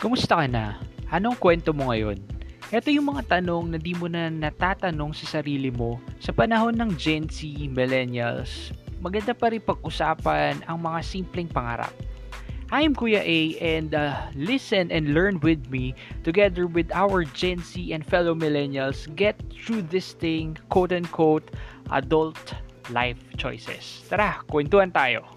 Kumusta ka na? Anong kwento mo ngayon? Ito yung mga tanong na di mo na natatanong sa sarili mo sa panahon ng Gen Z, Millennials. Maganda pa rin pag-usapan ang mga simpleng pangarap. I'm Kuya A and uh, listen and learn with me together with our Gen Z and fellow millennials get through this thing quote unquote adult life choices. Tara, kwentuhan tayo.